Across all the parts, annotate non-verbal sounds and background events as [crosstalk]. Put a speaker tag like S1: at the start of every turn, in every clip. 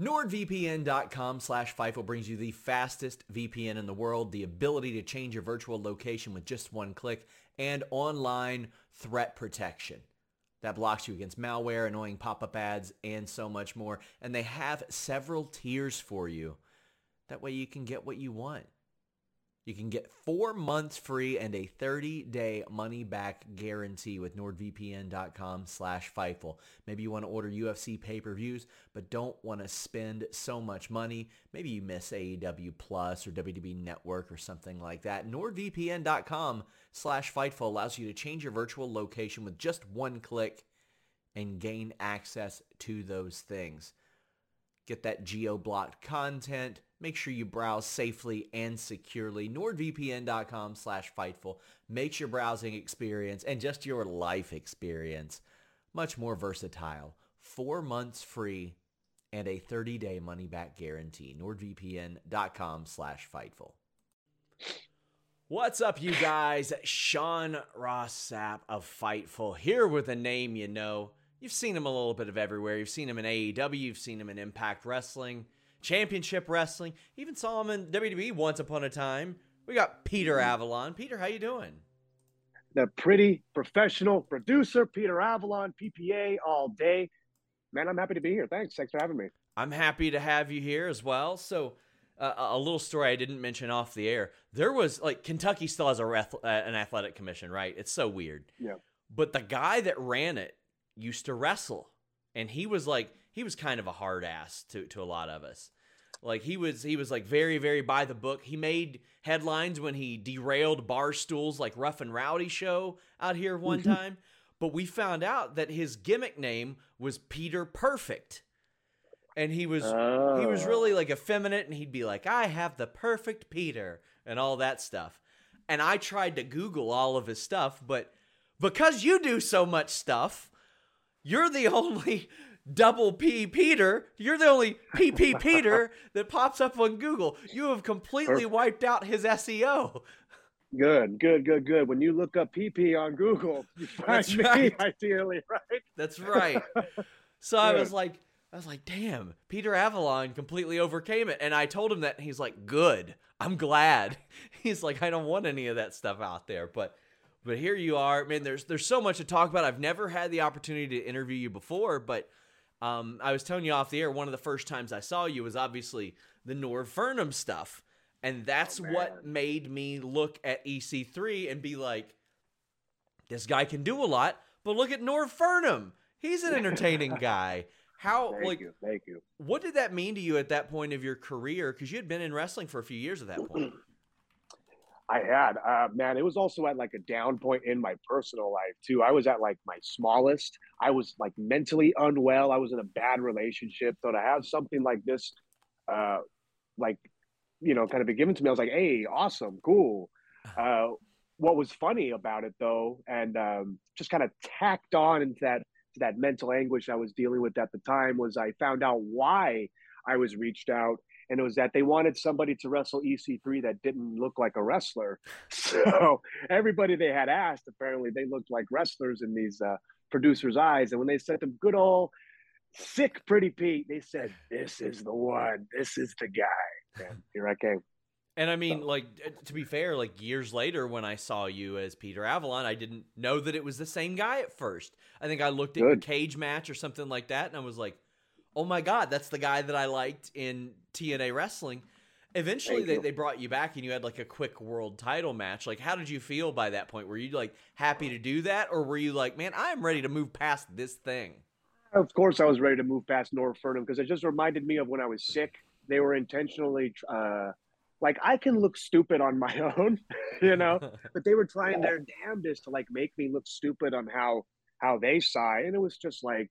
S1: NordVPN.com slash Fightful brings you the fastest VPN in the world, the ability to change your virtual location with just one click, and online threat protection that blocks you against malware, annoying pop-up ads, and so much more. And they have several tiers for you. That way you can get what you want. You can get four months free and a 30-day money-back guarantee with NordVPN.com slash Fightful. Maybe you want to order UFC pay-per-views, but don't want to spend so much money. Maybe you miss AEW Plus or WWE Network or something like that. NordVPN.com slash Fightful allows you to change your virtual location with just one click and gain access to those things. Get that geo-blocked content, Make sure you browse safely and securely. NordVPN.com slash Fightful makes your browsing experience and just your life experience much more versatile. Four months free and a 30-day money-back guarantee. NordVPN.com slash Fightful. What's up, you guys? Sean Ross Sapp of Fightful here with a name you know. You've seen him a little bit of everywhere. You've seen him in AEW. You've seen him in Impact Wrestling. Championship Wrestling. Even saw him in WWE once upon a time. We got Peter Avalon. Peter, how you doing?
S2: The pretty professional producer, Peter Avalon, PPA all day. Man, I'm happy to be here. Thanks. Thanks for having me.
S1: I'm happy to have you here as well. So, uh, a little story I didn't mention off the air. There was like Kentucky still has a reth- uh, an athletic commission, right? It's so weird.
S2: Yeah.
S1: But the guy that ran it used to wrestle, and he was like he was kind of a hard ass to to a lot of us. Like he was he was like very very by the book. He made headlines when he derailed Barstool's like Rough and Rowdy show out here one mm-hmm. time. But we found out that his gimmick name was Peter Perfect. And he was oh. he was really like effeminate and he'd be like, "I have the perfect Peter" and all that stuff. And I tried to Google all of his stuff, but because you do so much stuff, you're the only double P Peter. You're the only PP Peter that pops up on Google. You have completely wiped out his SEO.
S2: Good, good, good, good. When you look up PP on Google, [laughs] you find That's me right. ideally, right?
S1: That's right. So I was like, I was like, damn, Peter Avalon completely overcame it. And I told him that, he's like, good. I'm glad. [laughs] He's like, I don't want any of that stuff out there. But but here you are. Man, there's there's so much to talk about. I've never had the opportunity to interview you before, but um, I was telling you off the air, one of the first times I saw you was obviously the Norv Fernum stuff. And that's oh, what made me look at EC3 and be like, this guy can do a lot, but look at Norv Fernum. He's an entertaining [laughs] guy. How
S2: thank
S1: like
S2: you, thank you.
S1: What did that mean to you at that point of your career? Because you had been in wrestling for a few years at that point. [clears throat]
S2: I had, uh, man, it was also at like a down point in my personal life too. I was at like my smallest. I was like mentally unwell. I was in a bad relationship. So to have something like this, uh, like, you know, kind of be given to me, I was like, hey, awesome, cool. Uh, what was funny about it though, and um, just kind of tacked on into that to that mental anguish I was dealing with at the time was I found out why I was reached out and it was that they wanted somebody to wrestle EC3 that didn't look like a wrestler. [laughs] So everybody they had asked, apparently they looked like wrestlers in these uh, producers' eyes. And when they said them good old sick pretty Pete, they said, "This is the one. This is the guy." And here I came.
S1: And I mean, like to be fair, like years later when I saw you as Peter Avalon, I didn't know that it was the same guy at first. I think I looked at Good. cage match or something like that, and I was like, oh my god, that's the guy that I liked in TNA wrestling. Eventually, they, they brought you back and you had like a quick world title match. Like, how did you feel by that point? Were you like happy to do that, or were you like, man, I'm ready to move past this thing?
S2: Of course, I was ready to move past Norv Fernum because it just reminded me of when I was sick. They were intentionally, uh, like, I can look stupid on my [laughs] own, you know, [laughs] but they were trying their damnedest to like make me look stupid on how how they saw, and it was just like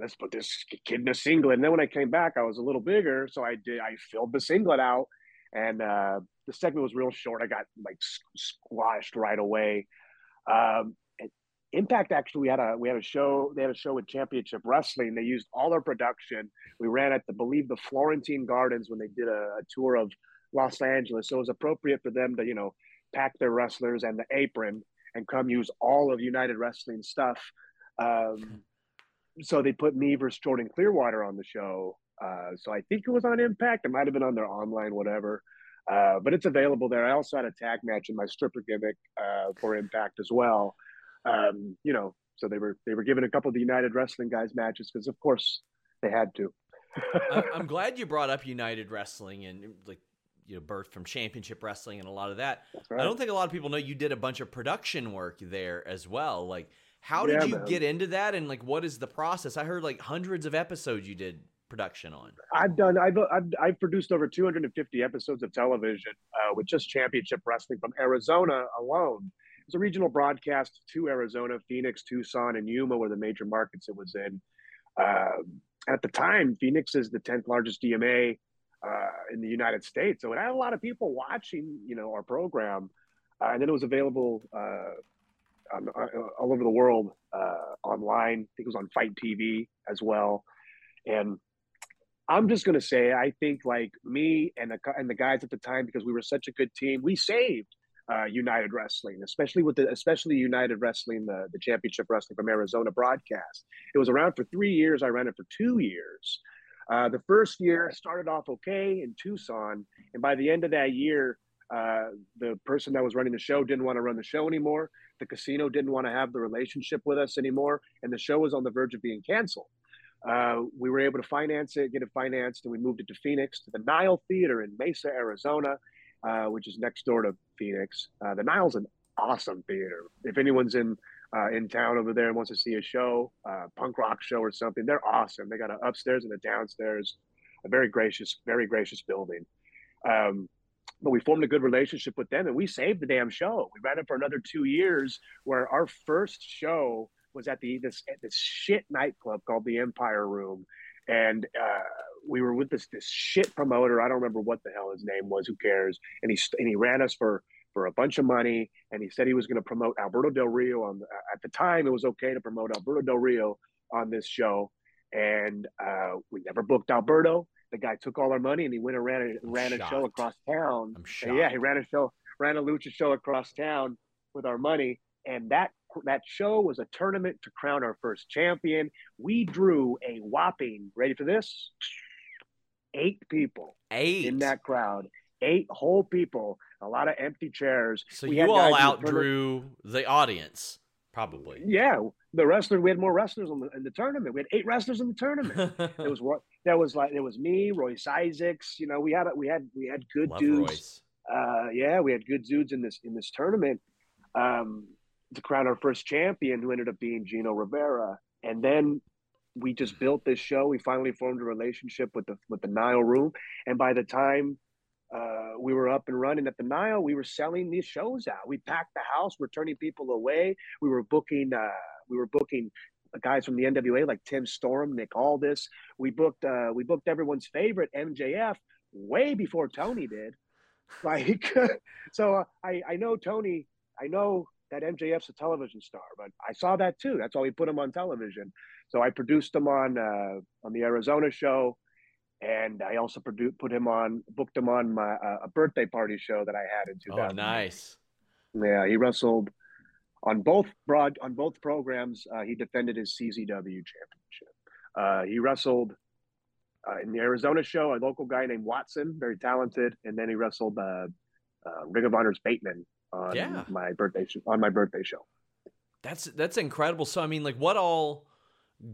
S2: let's put this kid in a singlet. And then when I came back, I was a little bigger, so I did. I filled the singlet out, and uh, the segment was real short. I got like squashed right away. Um, Impact actually we had a we had a show they had a show with Championship Wrestling. They used all our production. We ran at the believe the Florentine Gardens when they did a, a tour of Los Angeles. So it was appropriate for them to you know pack their wrestlers and the apron and come use all of United Wrestling stuff. Um, so they put me versus Jordan Clearwater on the show. Uh, so I think it was on Impact. It might have been on their online, whatever. Uh, but it's available there. I also had a tag match in my stripper gimmick uh, for Impact as well. Um, you know, so they were they were given a couple of the United Wrestling guys matches because of course they had to. [laughs]
S1: I'm [laughs] glad you brought up United Wrestling and like you know birth from championship wrestling and a lot of that. Right. I don't think a lot of people know you did a bunch of production work there as well. Like how did yeah, you man. get into that and like what is the process? I heard like hundreds of episodes you did production on.
S2: I've done I've I've, I've produced over 250 episodes of television uh, with just championship wrestling from Arizona alone was a regional broadcast to Arizona, Phoenix, Tucson, and Yuma were the major markets it was in. Uh, at the time, Phoenix is the 10th largest DMA uh, in the United States. So it had a lot of people watching, you know, our program. Uh, and then it was available on, uh, all over the world uh, online. I think it was on Fight TV as well. And I'm just going to say, I think like me and the, and the guys at the time, because we were such a good team, we saved uh, United Wrestling, especially with the especially United Wrestling, the, the championship wrestling from Arizona broadcast. It was around for three years. I ran it for two years. Uh, the first year started off okay in Tucson, and by the end of that year, uh, the person that was running the show didn't want to run the show anymore. The casino didn't want to have the relationship with us anymore, and the show was on the verge of being canceled. Uh, we were able to finance it, get it financed, and we moved it to Phoenix to the Nile Theater in Mesa, Arizona uh, which is next door to Phoenix. Uh, the Nile's an awesome theater. If anyone's in uh, in town over there and wants to see a show, uh, punk rock show or something, they're awesome. They got an upstairs and a downstairs, a very gracious, very gracious building. Um, but we formed a good relationship with them and we saved the damn show. We ran it for another two years where our first show was at the this this shit nightclub called the Empire Room. And uh, we were with this this shit promoter. I don't remember what the hell his name was. Who cares? And he and he ran us for for a bunch of money, and he said he was going to promote Alberto Del Rio on. The, at the time, it was okay to promote Alberto Del Rio on this show, and uh, we never booked Alberto. The guy took all our money and he went and ran a, ran a show across town. I'm shocked. yeah, he ran a show, ran a lucha show across town with our money, and that that show was a tournament to crown our first champion. We drew a whopping, ready for this? eight people
S1: eight
S2: in that crowd eight whole people a lot of empty chairs
S1: so we you all outdrew the audience probably
S2: yeah the wrestler. we had more wrestlers in the, in the tournament. We had eight wrestlers in the tournament. [laughs] It was what that was like it was me royce isaacs you know we had we had we had good Love dudes. Uh yeah we had good dudes in this in this tournament. Um to crown our first champion who ended up being gino rivera. And then we just built this show. We finally formed a relationship with the with the Nile Room, and by the time uh, we were up and running at the Nile, we were selling these shows out. We packed the house. We're turning people away. We were booking. Uh, we were booking guys from the NWA like Tim Storm, Nick Aldis. We booked. Uh, we booked everyone's favorite MJF way before Tony did. [laughs] Like, [laughs] so uh, I I know Tony. I know that MJF's a television star, but I saw that too. That's why we put him on television. So I produced him on uh, on the Arizona show, and I also put him on booked him on my uh, a birthday party show that I had in 2000.
S1: Oh, nice.
S2: Yeah, he wrestled on both broad on both programs. Uh, he defended his CZW championship. Uh, he wrestled uh, in the Arizona show. A local guy named Watson, very talented, and then he wrestled uh, Ring of Honor's Bateman on yeah. my birthday on my birthday show.
S1: That's that's incredible. So I mean, like, what all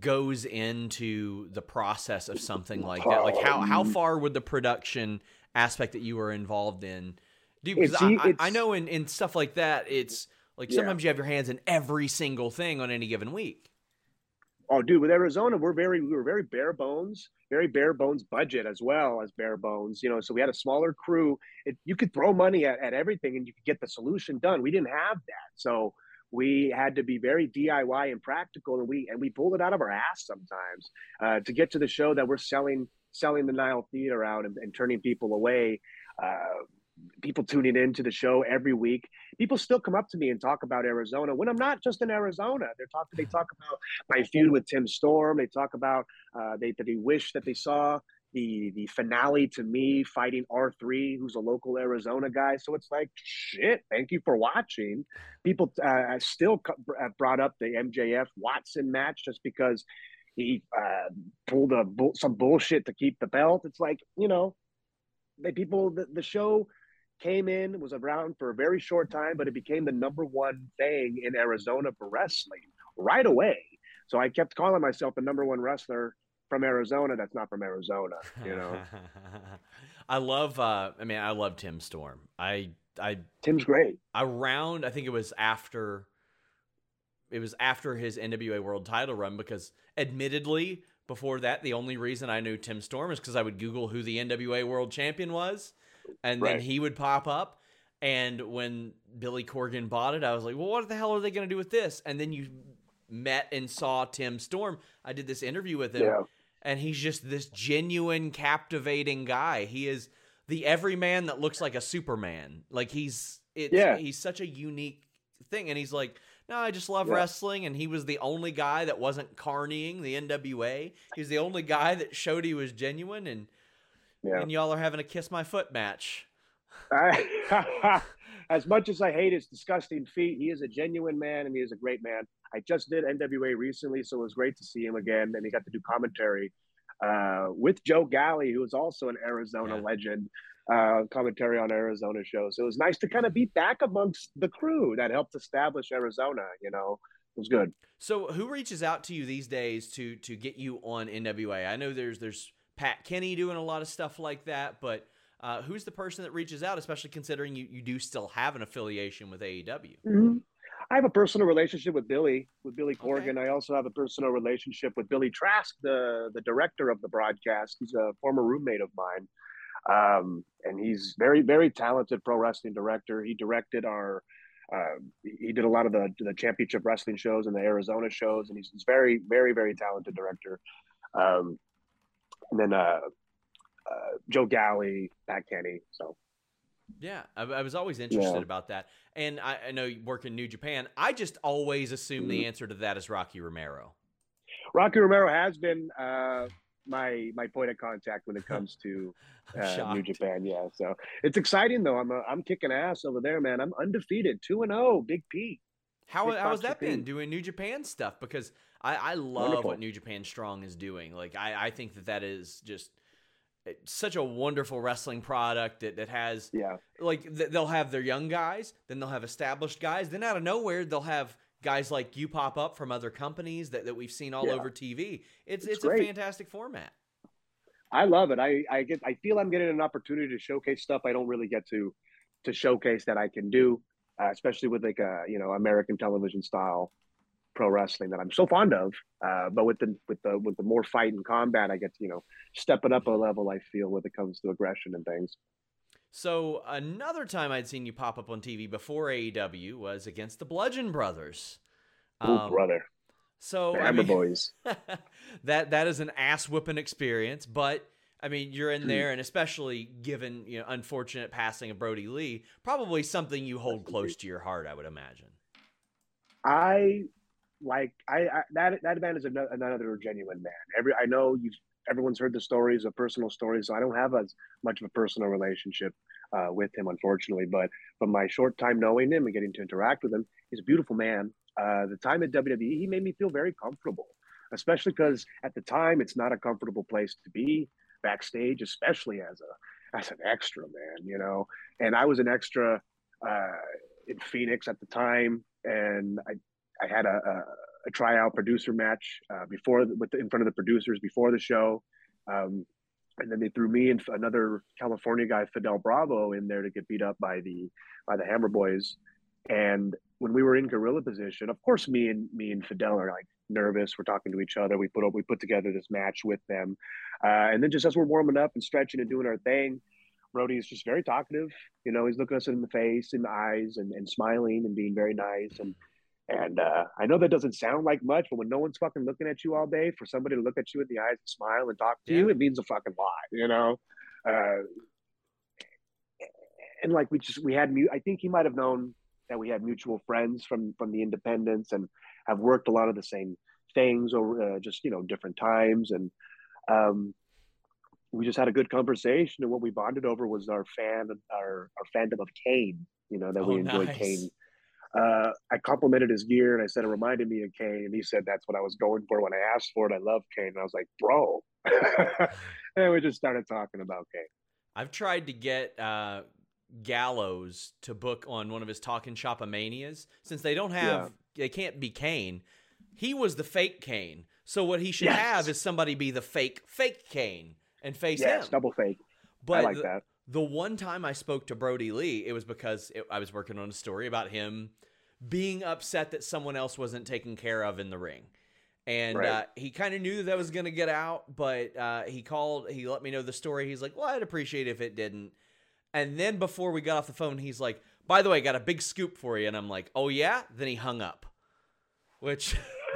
S1: goes into the process of something like that? Like how how um, far would the production aspect that you were involved in do? Because I, I, know in, in stuff like that, it's like sometimes yeah. you have your hands in every single thing on any given week.
S2: Oh, dude, with Arizona, we're very we were very bare bones, very bare bones budget as well as bare bones. You know, so we had a smaller crew. It, you could throw money at, at everything and you could get the solution done. We didn't have that, so we had to be very DIY and practical, and we and we pulled it out of our ass sometimes uh, to get to the show that we're selling selling the Nile Theater out and, and turning people away. Uh, people tuning in to the show every week. People still come up to me and talk about Arizona when I'm not just in Arizona. They're talking. They talk about my feud with Tim Storm. They talk about uh, they that they wish that they saw the the finale to me fighting R3, who's a local Arizona guy. So it's like shit. Thank you for watching. People uh, still brought up the MJF Watson match just because he uh, pulled a some bullshit to keep the belt. It's like you know, the people the, the show came in, was around for a very short time, but it became the number one thing in Arizona for wrestling right away. So I kept calling myself the number one wrestler from Arizona that's not from Arizona, you know. [laughs]
S1: I love uh I mean I love Tim Storm. I I
S2: Tim's great.
S1: Around I think it was after it was after his NWA World Title run because admittedly before that the only reason I knew Tim Storm is cuz I would google who the NWA World Champion was and right. then he would pop up. And when Billy Corgan bought it, I was like, well, what the hell are they going to do with this? And then you met and saw Tim Storm. I did this interview with him, yeah. And he's just this genuine, captivating guy. He is the everyman that looks like a Superman. Like he's. Yeah. He's such a unique thing, and he's like. No, I just love yeah. wrestling, and he was the only guy that wasn't carnying the NWA. He was the only guy that showed he was genuine, and yeah. and y'all are having a kiss my foot match. [laughs]
S2: as much as I hate his disgusting feet, he is a genuine man and he is a great man. I just did NWA recently, so it was great to see him again, and he got to do commentary uh, with Joe Galli, who is also an Arizona yeah. legend. Uh, commentary on Arizona shows. So it was nice to kind of be back amongst the crew that helped establish Arizona. You know, it was good.
S1: So, who reaches out to you these days to to get you on NWA? I know there's there's Pat Kenney doing a lot of stuff like that, but uh, who's the person that reaches out, especially considering you, you do still have an affiliation with AEW?
S2: Mm-hmm. I have a personal relationship with Billy, with Billy Corgan. Okay. I also have a personal relationship with Billy Trask, the the director of the broadcast. He's a former roommate of mine, um, and he's very very talented pro wrestling director. He directed our. Uh, he did a lot of the the championship wrestling shows and the Arizona shows, and he's, he's very very very talented director. Um, and then uh, uh, Joe Galli, Pat Kenney. So
S1: yeah, I, I, was always interested yeah. about that. And I, I, know you work in New Japan. I just always assume mm-hmm. the answer to that is Rocky Romero.
S2: Rocky Romero has been uh, my my point of contact when it comes to [laughs] uh, New Japan. Yeah, so it's exciting though. I'm a, I'm kicking ass over there, man. I'm undefeated, two and zero, oh, Big P.
S1: How how has that been doing New Japan stuff? Because I, I love Wonderful. what New Japan Strong is doing. Like I, I think that that is just such a wonderful wrestling product that, that has
S2: yeah.
S1: like they'll have their young guys then they'll have established guys then out of nowhere they'll have guys like you pop up from other companies that, that we've seen all yeah. over tv it's it's, it's a fantastic format.
S2: I love it. I i get i feel i'm getting an opportunity to showcase stuff i don't really get to to showcase that i can do uh, especially with like a you know american television style pro wrestling that I'm so fond of. Uh, but with the with the with the more fight and combat, I get to you know step it up a level. I feel when it comes to aggression and things.
S1: So another time I'd seen you pop up on TV before AEW was against the Bludgeon Brothers.
S2: Um, brother.
S1: So
S2: I mean, boys. [laughs]
S1: that that is an ass whipping experience, but I mean, you're in there, and especially given you know unfortunate passing of Brodie Lee, probably something you hold close to your heart. I would imagine.
S2: I like I, I that that man is another, another genuine man. Every I know you everyone's heard the stories of personal stories, so I don't have as much of a personal relationship uh, with him, unfortunately. But from my short time knowing him and getting to interact with him, he's a beautiful man. Uh, the time at WWE, he made me feel very comfortable, especially because at the time it's not a comfortable place to be backstage, especially as a as an extra man, you know. And I was an extra uh, in Phoenix at the time, and I I had a, a, a tryout producer match uh, before with the, in front of the producers before the show, um, and then they threw me and another California guy, Fidel Bravo, in there to get beat up by the by the Hammer Boys. And when we were in gorilla position, of course, me and me and Fidel are like nervous. We're talking to each other. We put up, we put together this match with them, uh, and then just as we're warming up and stretching and doing our thing, Brodie is just very talkative. You know, he's looking us in the face, in the eyes, and, and smiling and being very nice. And And uh, I know that doesn't sound like much, but when no one's fucking looking at you all day, for somebody to look at you in the eyes and smile and talk to yeah. you, it means a fucking lot, you know. Uh, and like we just we had I think he might have known that we had mutual friends from from the independents and have worked a lot of the same things over uh, just you know different times and um, we just had a good conversation and what we bonded over was our fan our our fandom of Kane you know that oh, we enjoyed nice. Kane uh, I complimented his gear and I said it reminded me of Kane, and he said that's what I was going for when I asked for it. I love Kane, and I was like, bro, [laughs] and we just started talking about Kane.
S1: I've tried to get uh, Gallows to book on one of his Talking Shopomanias since they don't have yeah. they can't be Kane. He was the fake Kane, so what he should yes. have is somebody be the fake fake Kane and face yes,
S2: him. double fake. But I like that.
S1: The one time I spoke to Brodie Lee, it was because it, I was working on a story about him being upset that someone else wasn't taken care of in the ring. And right. uh, he kind of knew that was going to get out, but uh, he called, he let me know the story. He's like, Well, I'd appreciate if it didn't. And then before we got off the phone, he's like, By the way, I got a big scoop for you. And I'm like, Oh, yeah? Then he hung up, which [laughs]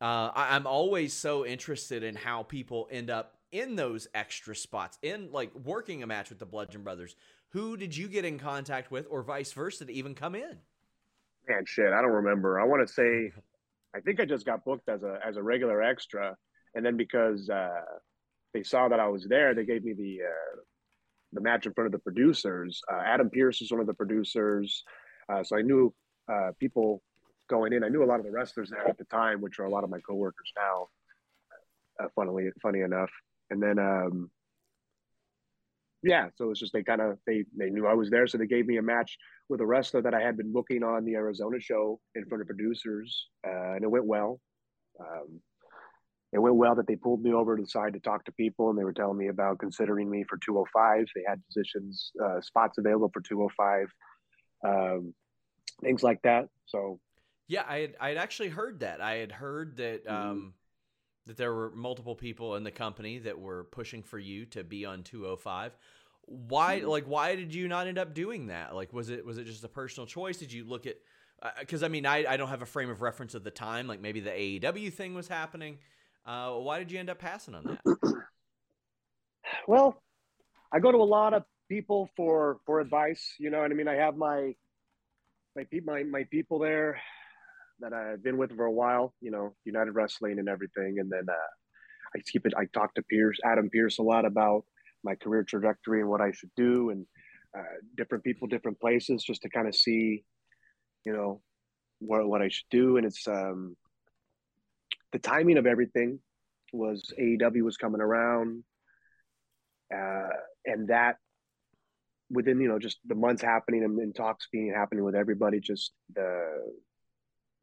S1: Uh, I, I'm always so interested in how people end up in those extra spots, in like working a match with the Bludgeon Brothers. Who did you get in contact with, or vice versa, to even come in?
S2: Man, shit, I don't remember. I want to say, [laughs] I think I just got booked as a as a regular extra, and then because uh, they saw that I was there, they gave me the uh, the match in front of the producers. Uh, Adam Pearce is one of the producers, uh, so I knew uh, people going in. I knew a lot of the wrestlers there at the time, which are a lot of my coworkers now. Uh, funnily, funny enough, and then um, yeah, so it's just they kind of they they knew I was there, so they gave me a match with a wrestler that I had been booking on the Arizona show in front of producers, uh, and it went well. Um, it went well that they pulled me over to the side to talk to people, and they were telling me about considering me for 205. They had positions, uh, spots available for 205, um, things like that. So
S1: yeah, I had I had actually heard that. I had heard that mm-hmm. um, that there were multiple people in the company that were pushing for you to be on 205. Why mm-hmm. like why did you not end up doing that? Like was it was it just a personal choice? Did you look at because uh, I mean I, I don't have a frame of reference at the time like maybe the AEW thing was happening. Uh, why did you end up passing on that? [clears throat]
S2: well, I go to a lot of people for for advice. You know what I mean? I have my my my my people there that I've been with for a while, you know, United Wrestling and everything. And then uh, I keep it, I talk to Pearce, Adam Pearce a lot about my career trajectory and what I should do and uh, different people, different places just to kind of see, you know, what, what I should do. And it's um, the timing of everything was AEW was coming around. Uh, and that within, you know, just the months happening and, and talks being happening with everybody, just the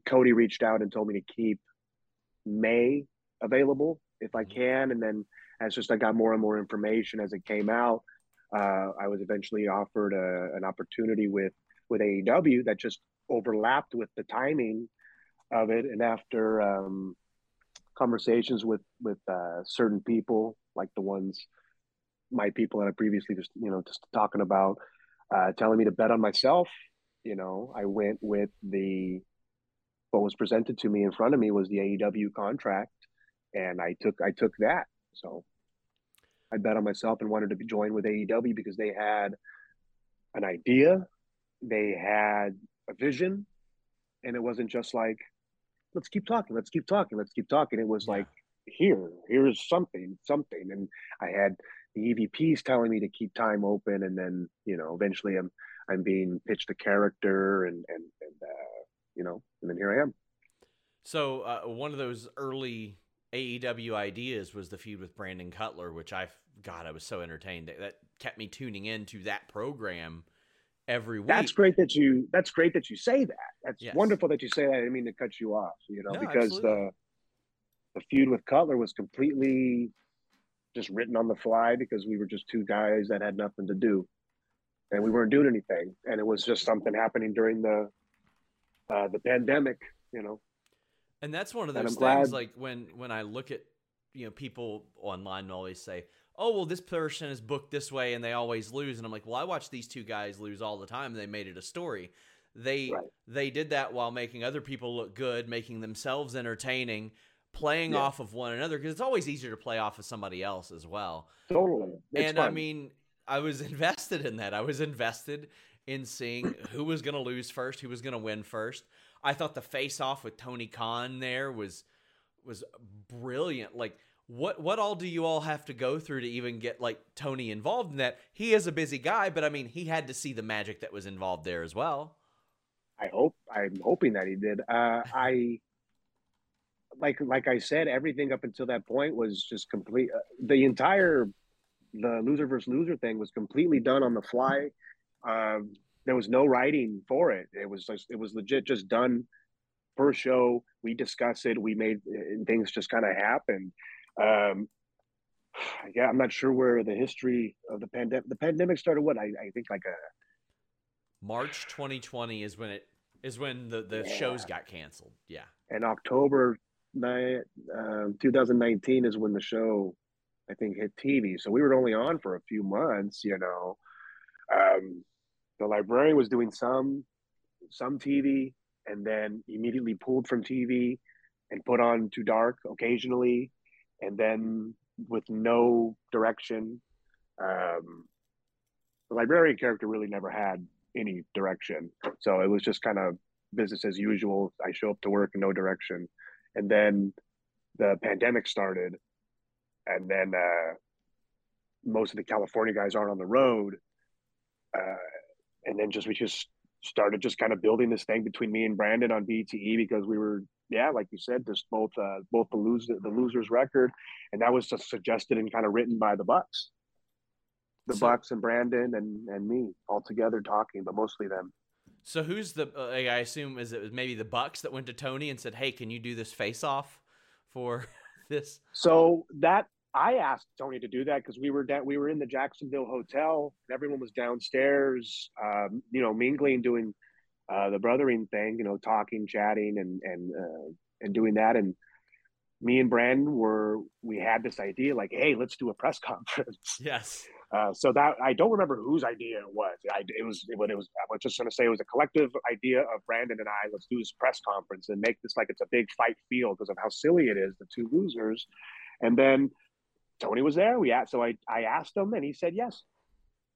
S2: Cody reached out and told me to keep May available if I mm-hmm. can. And then as just I got more and more information as it came out, uh, I was eventually offered a, an opportunity with with AEW that just overlapped with the timing of it. And after um, conversations with with uh, certain people, like the ones my people that I previously just you know just talking about, uh, telling me to bet on myself. You know, I went with the what was presented to me in front of me was the AEW contract, and I took I took that. So I bet on myself and wanted to be joined with AEW because they had an idea, they had a vision, and it wasn't just like let's keep talking, let's keep talking, let's keep talking. It was yeah. like here, here's something, something, and I had the EVPs telling me to keep time open, and then you know eventually I'm I'm being pitched a character, and and and uh, you know, and then here I am.
S1: So uh, one of those early AEW ideas was the feud with Brandon Cutler, which I God I was so entertained that, that kept me tuning into that program every week.
S2: That's great that you. That's great that you say that. That's yes. wonderful that you say that. I didn't mean to cut you off. You know, no, because absolutely. the the feud with Cutler was completely just written on the fly because we were just two guys that had nothing to do, and we weren't doing anything, and it was just something happening during the uh, the pandemic. You know,
S1: and that's one of those things. Glad... Like when when I look at you know people online always say, oh well this person is booked this way and they always lose and i'm like well i watch these two guys lose all the time and they made it a story they right. they did that while making other people look good making themselves entertaining playing yeah. off of one another because it's always easier to play off of somebody else as well
S2: totally
S1: it's and fun. i mean i was [laughs] invested in that i was invested in seeing who was going to lose first who was going to win first i thought the face off with tony khan there was was brilliant like what what all do you all have to go through to even get like Tony involved in that? He is a busy guy, but I mean, he had to see the magic that was involved there as well.
S2: I hope I'm hoping that he did. Uh, I like like I said, everything up until that point was just complete. Uh, the entire the loser versus loser thing was completely done on the fly. Um, there was no writing for it. It was just, it was legit just done first show. We discussed it. We made uh, things just kind of happen. Um, yeah, I'm not sure where the history of the pandemic. The pandemic started. What I, I think like a
S1: March 2020 is when it is when the the yeah. shows got canceled. Yeah,
S2: and October um, 2019 is when the show I think hit TV. So we were only on for a few months. You know, um, the librarian was doing some some TV and then immediately pulled from TV and put on Too Dark occasionally and then with no direction. Um, the librarian character really never had any direction, so it was just kind of business as usual. I show up to work, no direction, and then the pandemic started, and then uh, most of the California guys aren't on the road, uh, and then just we just started just kind of building this thing between me and Brandon on BTE because we were yeah, like you said, just both uh, both the loser the losers record, and that was just suggested and kind of written by the Bucks, the so, Bucks and Brandon and and me all together talking, but mostly them.
S1: So who's the? Uh, I assume is it maybe the Bucks that went to Tony and said, "Hey, can you do this face off for [laughs] this?"
S2: So that I asked Tony to do that because we were down, we were in the Jacksonville hotel and everyone was downstairs, um, you know, mingling, doing uh, the brothering thing, you know, talking, chatting, and and uh, and doing that. And me and Brandon were we had this idea like, hey, let's do a press [laughs] conference.
S1: Yes.
S2: Uh, so that I don't remember whose idea it was. I, it was when it was. I was just going to say it was a collective idea of Brandon and I. Let's do this press conference and make this like it's a big fight field because of how silly it is. The two losers, and then Tony was there. We asked, so I I asked him and he said yes.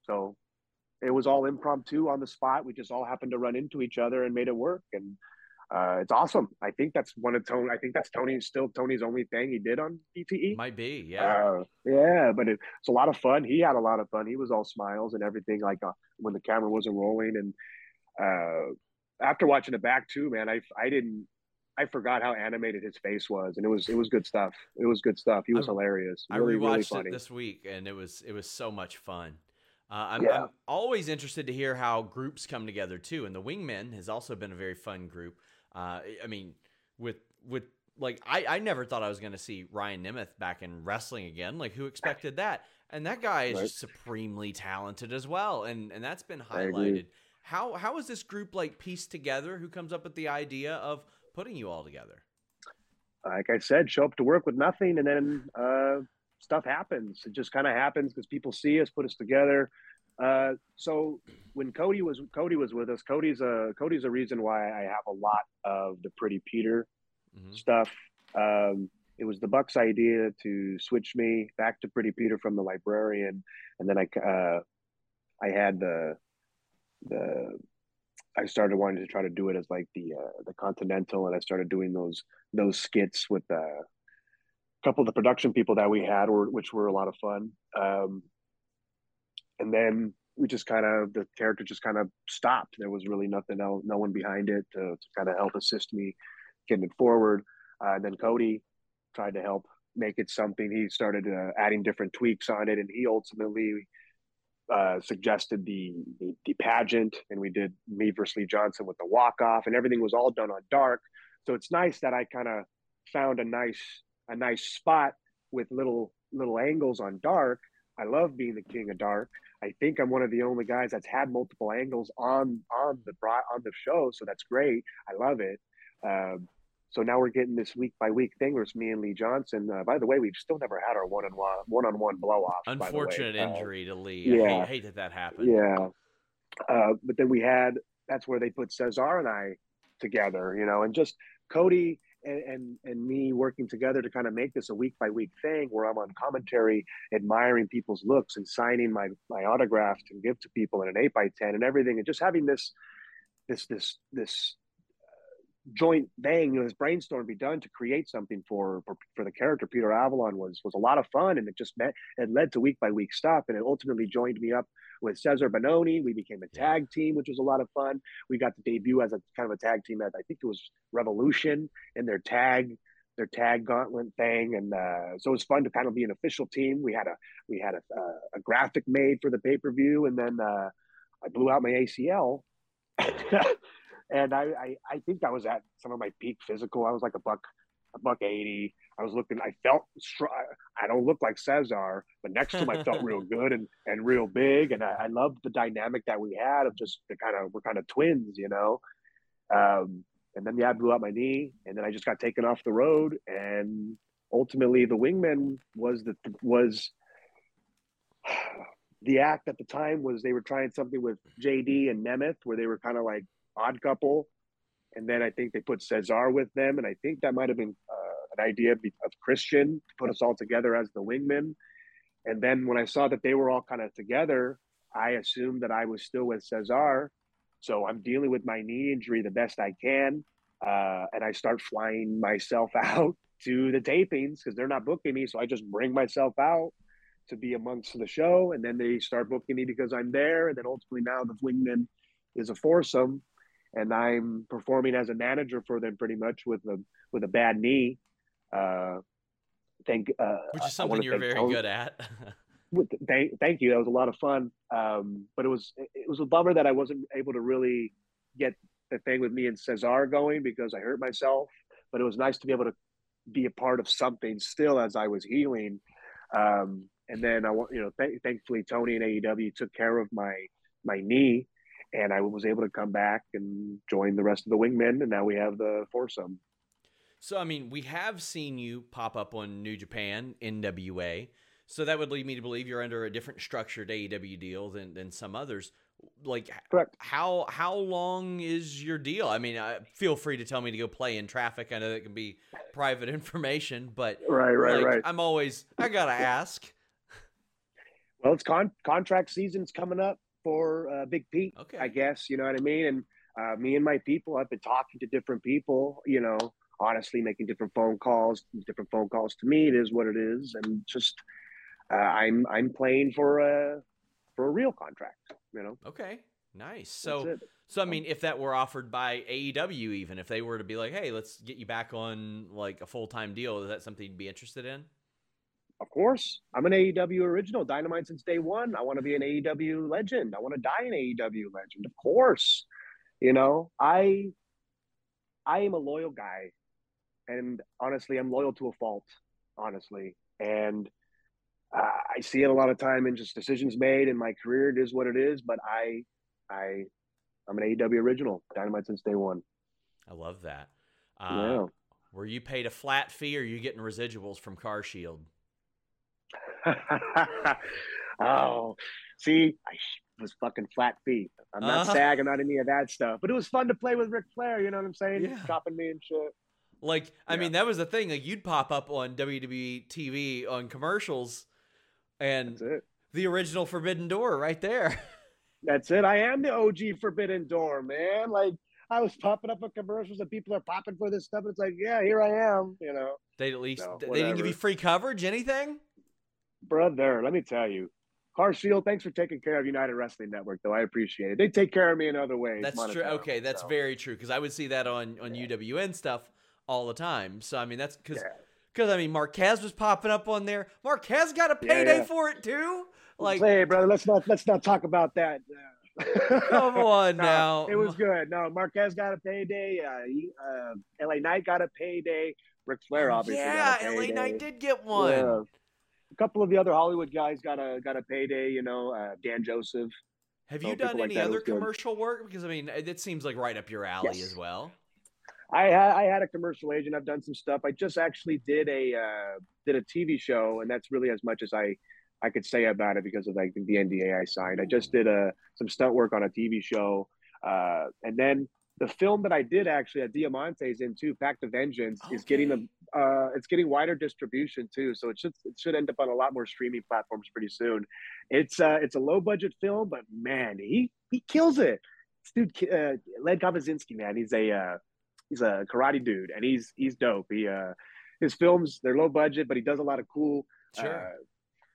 S2: So it was all impromptu on the spot. We just all happened to run into each other and made it work. And uh, it's awesome. I think that's one of Tony. I think that's Tony's still Tony's only thing he did on BTE.
S1: Might be, yeah,
S2: uh, yeah. But it, it's a lot of fun. He had a lot of fun. He was all smiles and everything, like uh, when the camera wasn't rolling. And uh, after watching it back too, man, I I didn't. I forgot how animated his face was, and it was it was good stuff. It was good stuff. He was I, hilarious. Really,
S1: I rewatched
S2: really
S1: it this week, and it was it was so much fun. Uh, I'm, yeah. I'm, always interested to hear how groups come together too, and the Wingmen has also been a very fun group. Uh, I mean, with with like I, I never thought I was going to see Ryan Nemeth back in wrestling again. Like who expected that? And that guy is
S2: Right.
S1: supremely talented as well, and and that's been highlighted. How how is this group like pieced together? Who comes up with the idea of putting you all together?
S2: like I said, show up to work with nothing, and then uh, stuff happens. It just kind of happens because people see us, put us together. Uh, so when Cody was Cody was with us, Cody's a Cody's a reason why I have a lot of the Pretty Peter
S1: Mhm.
S2: stuff. Um, it was the Bucks' idea to switch me back to Pretty Peter from the librarian, and then I uh, I had the the I started wanting to try to do it as like the uh, the Continental, and I started doing those those skits with uh, a couple of the production people that we had, which were a lot of fun. Um, and then we just kind of the character just kind of stopped. There was really nothing else, no one behind it to, to kind of help assist me getting it forward. Uh, and then Cody tried to help make it something. He started uh, adding different tweaks on it, and he ultimately uh, suggested the, the the pageant, and we did me versus Lee Johnson with the walk off, and everything was all done on dark. So it's nice that I kind of found a nice a nice spot with little little angles on dark. I love being the king of dark. I think I'm one of the only guys that's had multiple angles on on the on the show, so that's great. I love it. Um, so now we're getting this week by week thing where it's me and Lee Johnson. Uh, by the way, we've still never had our one on one one on one blow off.
S1: Unfortunate
S2: Uh,
S1: injury to Lee.
S2: yeah.
S1: I hate, hate that that happened.
S2: yeah. Uh, but then we had that's where they put Cesar and I together, you know, and just Cody and, and and me working together to kind of make this a week by week thing where I'm on commentary, admiring people's looks and signing my my autograph to give to people in an eight by ten and everything, and just having this this this this uh, joint bang, you know, this brainstorm be done to create something for, for for the character Peter Avalon was was a lot of fun, and it just met it led to week by week stuff, and it ultimately joined me up with Cesar Bononi. We became a tag team, which was a lot of fun. We got to debut as a kind of a tag team at I think it was Revolution in their tag their tag gauntlet thing, and uh, so it was fun to kind of be an official team. We had a we had a, a graphic made for the pay per view, and then uh, I blew out my ACL. [laughs] and I, I I think I was at some of my peak physical. I was like a buck a buck eighty. I was looking. I felt. I don't look like Cesar, but next to him, I felt real [laughs] good and and real big. And I, I loved the dynamic that we had of just the kind of we're kind of twins, you know. Um, and then yeah, I blew out my knee, and then I just got taken off the road. And ultimately, the wingman was the was [sighs] the act at the time was they were trying something with JD and Nemeth, where they were kind of like odd couple. And then I think they put Cesar with them, and I think that might have been uh, an idea of Christian to put us all together as the wingmen. And then when I saw that they were all kind of together, I assumed that I was still with Cesar. So I'm dealing with my knee injury the best I can, uh, and I start flying myself [laughs] out to the tapings because they're not booking me. So I just bring myself out to be amongst the show, and then they start booking me because I'm there. And then ultimately now the wingman is a foursome, and I'm performing as a manager for them pretty much with a with a bad knee. Uh, thank uh,
S1: Which is something you're very
S2: Tony-
S1: good at. [laughs]
S2: thank, thank you. That was a lot of fun. Um, but it was it was a bummer that I wasn't able to really get the thing with me and Cesar going because I hurt myself. But it was nice to be able to be a part of something still as I was healing. Um, and then I want you know, th- thankfully Tony and AEW took care of my my knee, and I was able to come back and join the rest of the wingmen, and now we have the foursome.
S1: So, I mean, we have seen you pop up on New Japan, NWA. So that would lead me to believe you're under a different structured AEW deal than, than some others. Like,
S2: Correct.
S1: how how long is your deal? I mean, uh, feel free to tell me to go play in traffic. I know that can be private [laughs] information, but
S2: Right, right,
S1: like,
S2: right.
S1: I'm always I gotta ask.
S2: Well, it's con- contract season's coming up for uh, Big Pete,
S1: Okay.
S2: I guess. You know what I mean? And uh, me and my people, I've been talking to different people. You know, honestly, making different phone calls, different phone calls to me. It is what it is, and just uh, I'm I'm playing for a for a real contract. You know,
S1: Okay, nice. So so I mean, if that were offered by AEW, even if they were to be like, hey, let's get you back on like a full time deal, is that something you'd be interested in?
S2: Of course, I'm an AEW original, Dynamite since day one. I want to be an AEW legend. I want to die an AEW legend. Of course, you know, I I am a loyal guy, and honestly, I'm loyal to a fault, honestly. And uh, I see it a lot of time in just decisions made in my career. It is what it is, but I, I, I'm an AEW original, Dynamite since day one.
S1: I love that.
S2: Uh, yeah.
S1: Were you paid a flat fee, or are you getting residuals from Car Shield? [laughs]
S2: oh, see, I was fucking flat feet. I'm not uh-huh. SAG. I'm not any of that stuff. But it was fun to play with Ric Flair. You know what I'm saying? Yeah. Chopping me and shit.
S1: Like, I yeah. mean, that was the thing. Like, you'd pop up on WWE TV on commercials, and the original Forbidden Door right there. [laughs]
S2: That's it. I am the OG Forbidden Door, man. Like, I was popping up on commercials and people are popping for this stuff. And It's like, yeah, here I am. You know,
S1: they at least they didn't give you free coverage, anything,
S2: brother. Let me tell you, Car Shield, thanks for taking care of United Wrestling Network, though. I appreciate it. They take care of me in other ways.
S1: That's true. Okay, that's so. very true because I would see that on on yeah. UWN stuff all the time. So I mean, that's because because yeah. I mean, Marquez was popping up on there. Marquez got a payday yeah, for it too. Like,
S2: hey, brother, let's not let's not talk about that. [laughs]
S1: Come on [laughs] no, now.
S2: It was good. No, Marquez got a payday. Uh, he, uh, LA Knight got a payday. Ric Flair obviously.
S1: Yeah, LA Knight did get one.
S2: Couple of the other Hollywood guys got a got a payday. You know, uh, Dan Joseph.
S1: Have you so done any like other commercial work? Because I mean, it seems like right up your alley yes. as well.
S2: I had I had a commercial agent. I've done some stuff. I just actually did a uh, did a TV show, and that's really as much as I I could say about it because of like the NDA I signed. I just did a some stunt work on a TV show, uh, and then the film that I did actually at Diamante's in too, Pact of Vengeance, okay. is getting a uh, it's getting wider distribution too. So it should it should end up on a lot more streaming platforms pretty soon. It's uh it's a low budget film, but man, he he kills it. This dude, uh, Led Kabaczynski, man, he's a uh, he's a karate dude, and he's he's dope. He uh his films they're low budget, but he does a lot of cool. Sure. Uh,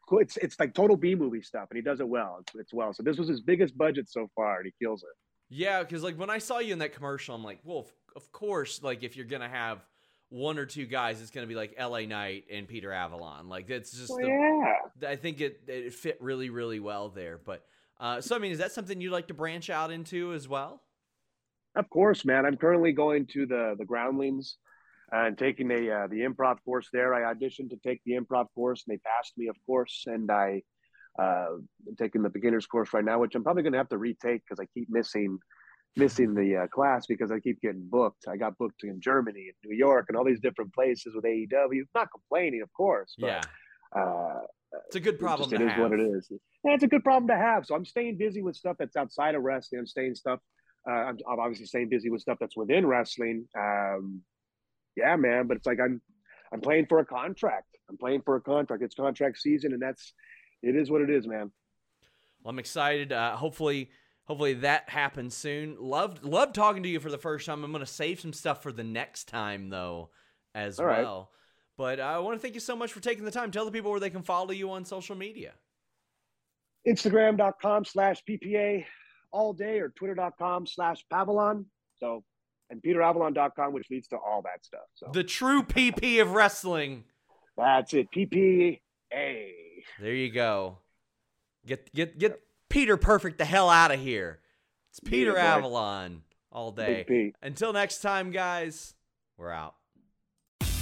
S2: cool. It's it's like total B movie stuff, and he does it well. It's, it's well. So this was his biggest budget so far, and he kills it.
S1: Yeah, because like when I saw you in that commercial, I'm like, well, of, course, like if you're gonna have one or two guys, it's gonna be like L.A. Knight and Peter Avalon. Like that's just
S2: well, the,
S1: yeah. I think it it fit really really well there. But uh, so I mean, is that something you'd like to branch out into as well?
S2: Of course, man. I'm currently going to the the Groundlings and taking a uh, the improv course there. I auditioned to take the improv course, and they passed me, of course. And I uh, am taking the beginners course right now, which I'm probably going to have to retake because I keep missing missing the uh, class because I keep getting booked. I got booked in Germany and New York and all these different places with AEW. Not complaining, of course. But,
S1: yeah.
S2: Uh,
S1: it's a good problem.
S2: It, just, it is what it is. Yeah, it's a good problem to have. So I'm staying busy with stuff that's outside of wrestling. I'm staying stuff. Uh, I'm, I'm, obviously staying busy with stuff that's within wrestling. Um, yeah, man. But it's like I'm I'm playing for a contract. I'm playing for a contract. It's contract season, and that's it is what it is, man.
S1: Well, I'm excited. Uh, hopefully, hopefully that happens soon. Loved loved talking to you for the first time. I'm going to save some stuff for the next time though, as All well. Right. But I want to thank you so much for taking the time. Tell the people where they can follow you on social media.
S2: Instagram.com slash PPA all day or twitter.com slash Pavalon. So and PeterAvalon.com, which leads to all that stuff. So
S1: the true PP of wrestling.
S2: That's it. PPA.
S1: There you go. Get get get Peter Perfect the hell out of here. It's Peter yeah, Avalon all day. Until next time, guys, we're out.